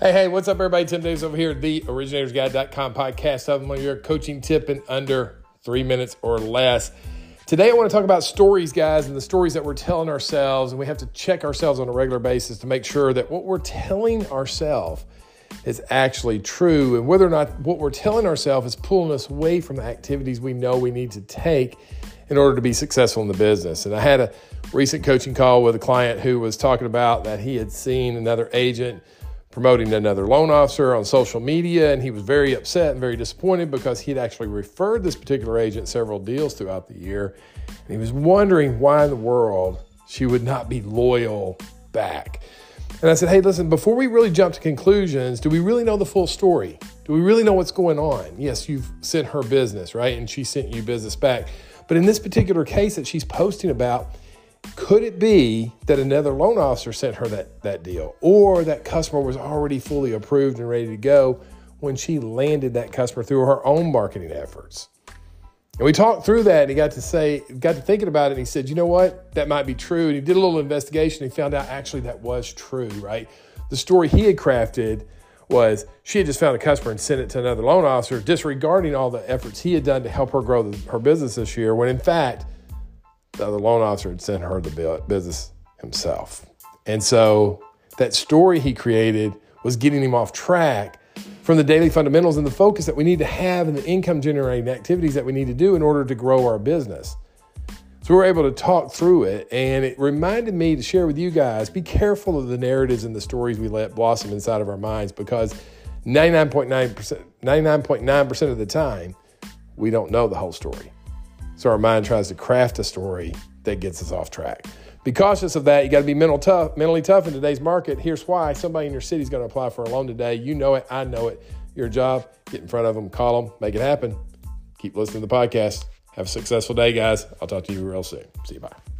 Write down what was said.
Hey, hey, what's up, everybody? Tim Davis over here the originatorsguide.com podcast. I'm your coaching tip in under three minutes or less. Today, I want to talk about stories, guys, and the stories that we're telling ourselves. And we have to check ourselves on a regular basis to make sure that what we're telling ourselves is actually true and whether or not what we're telling ourselves is pulling us away from the activities we know we need to take in order to be successful in the business. And I had a recent coaching call with a client who was talking about that he had seen another agent promoting another loan officer on social media, and he was very upset and very disappointed because he'd actually referred this particular agent several deals throughout the year. And he was wondering why in the world she would not be loyal back. And I said, hey, listen, before we really jump to conclusions, do we really know the full story? Do we really know what's going on? Yes, you've sent her business, right? And she sent you business back. But in this particular case that she's posting about, could it be that another loan officer sent her that, that deal or that customer was already fully approved and ready to go when she landed that customer through her own marketing efforts? And we talked through that and he got to say, got to thinking about it and he said, you know what? That might be true. And he did a little investigation and he found out actually that was true, right? The story he had crafted was she had just found a customer and sent it to another loan officer, disregarding all the efforts he had done to help her grow the, her business this year, when in fact, the loan officer had sent her the business himself. And so that story he created was getting him off track from the daily fundamentals and the focus that we need to have and the income generating activities that we need to do in order to grow our business. So we were able to talk through it, and it reminded me to share with you guys be careful of the narratives and the stories we let blossom inside of our minds because 99.9%, 99.9% of the time, we don't know the whole story. So our mind tries to craft a story that gets us off track. Be cautious of that. You got to be mental tough, mentally tough in today's market. Here's why: somebody in your city is going to apply for a loan today. You know it. I know it. Your job: get in front of them, call them, make it happen. Keep listening to the podcast. Have a successful day, guys. I'll talk to you real soon. See you. Bye.